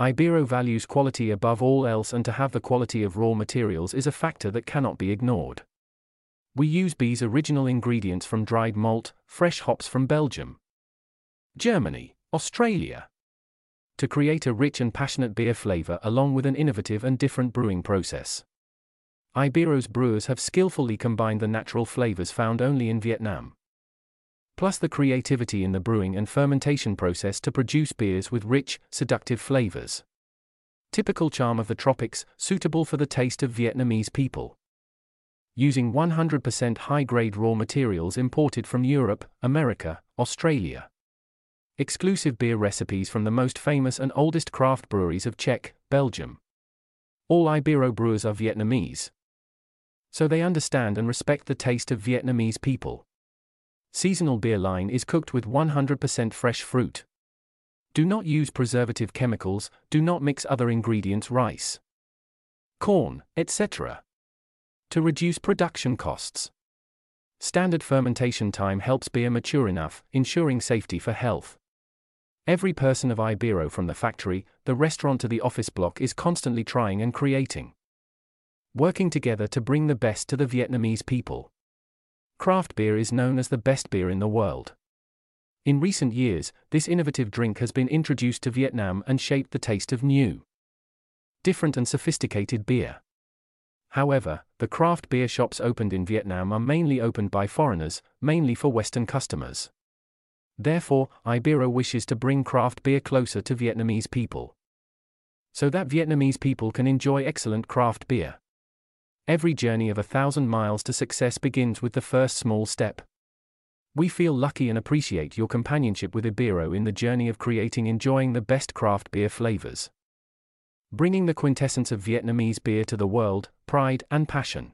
iBiero values quality above all else, and to have the quality of raw materials is a factor that cannot be ignored. We use B's original ingredients from dried malt, fresh hops from Belgium, Germany, Australia, to create a rich and passionate beer flavor along with an innovative and different brewing process. iBiero's brewers have skillfully combined the natural flavors found only in Vietnam plus the creativity in the brewing and fermentation process to produce beers with rich, seductive flavors. Typical charm of the tropics, suitable for the taste of Vietnamese people. Using 100% high grade raw materials imported from Europe, America, Australia. Exclusive beer recipes from the most famous and oldest craft breweries of Czech, Belgium. All iBiero brewers are Vietnamese. So they understand and respect the taste of Vietnamese people. Seasonal beer line is cooked with 100% fresh fruit. Do not use preservative chemicals, do not mix other ingredients rice, corn, etc. To reduce production costs. Standard fermentation time helps beer mature enough, ensuring safety for health. Every person of iBiero from the factory, the restaurant to the office block is constantly trying and creating. Working together to bring the best to the Vietnamese people. Craft beer is known as the best beer in the world. In recent years, this innovative drink has been introduced to Vietnam and shaped the taste of new, different and sophisticated beer. However, the craft beer shops opened in Vietnam are mainly opened by foreigners, mainly for Western customers. Therefore, iBiero wishes to bring craft beer closer to Vietnamese people. So that Vietnamese people can enjoy excellent craft beer. Every journey of a thousand miles to success begins with the first small step. We feel lucky and appreciate your companionship with iBiero in the journey of creating enjoying the best craft beer flavors. Bringing the quintessence of Vietnamese beer to the world, pride and passion.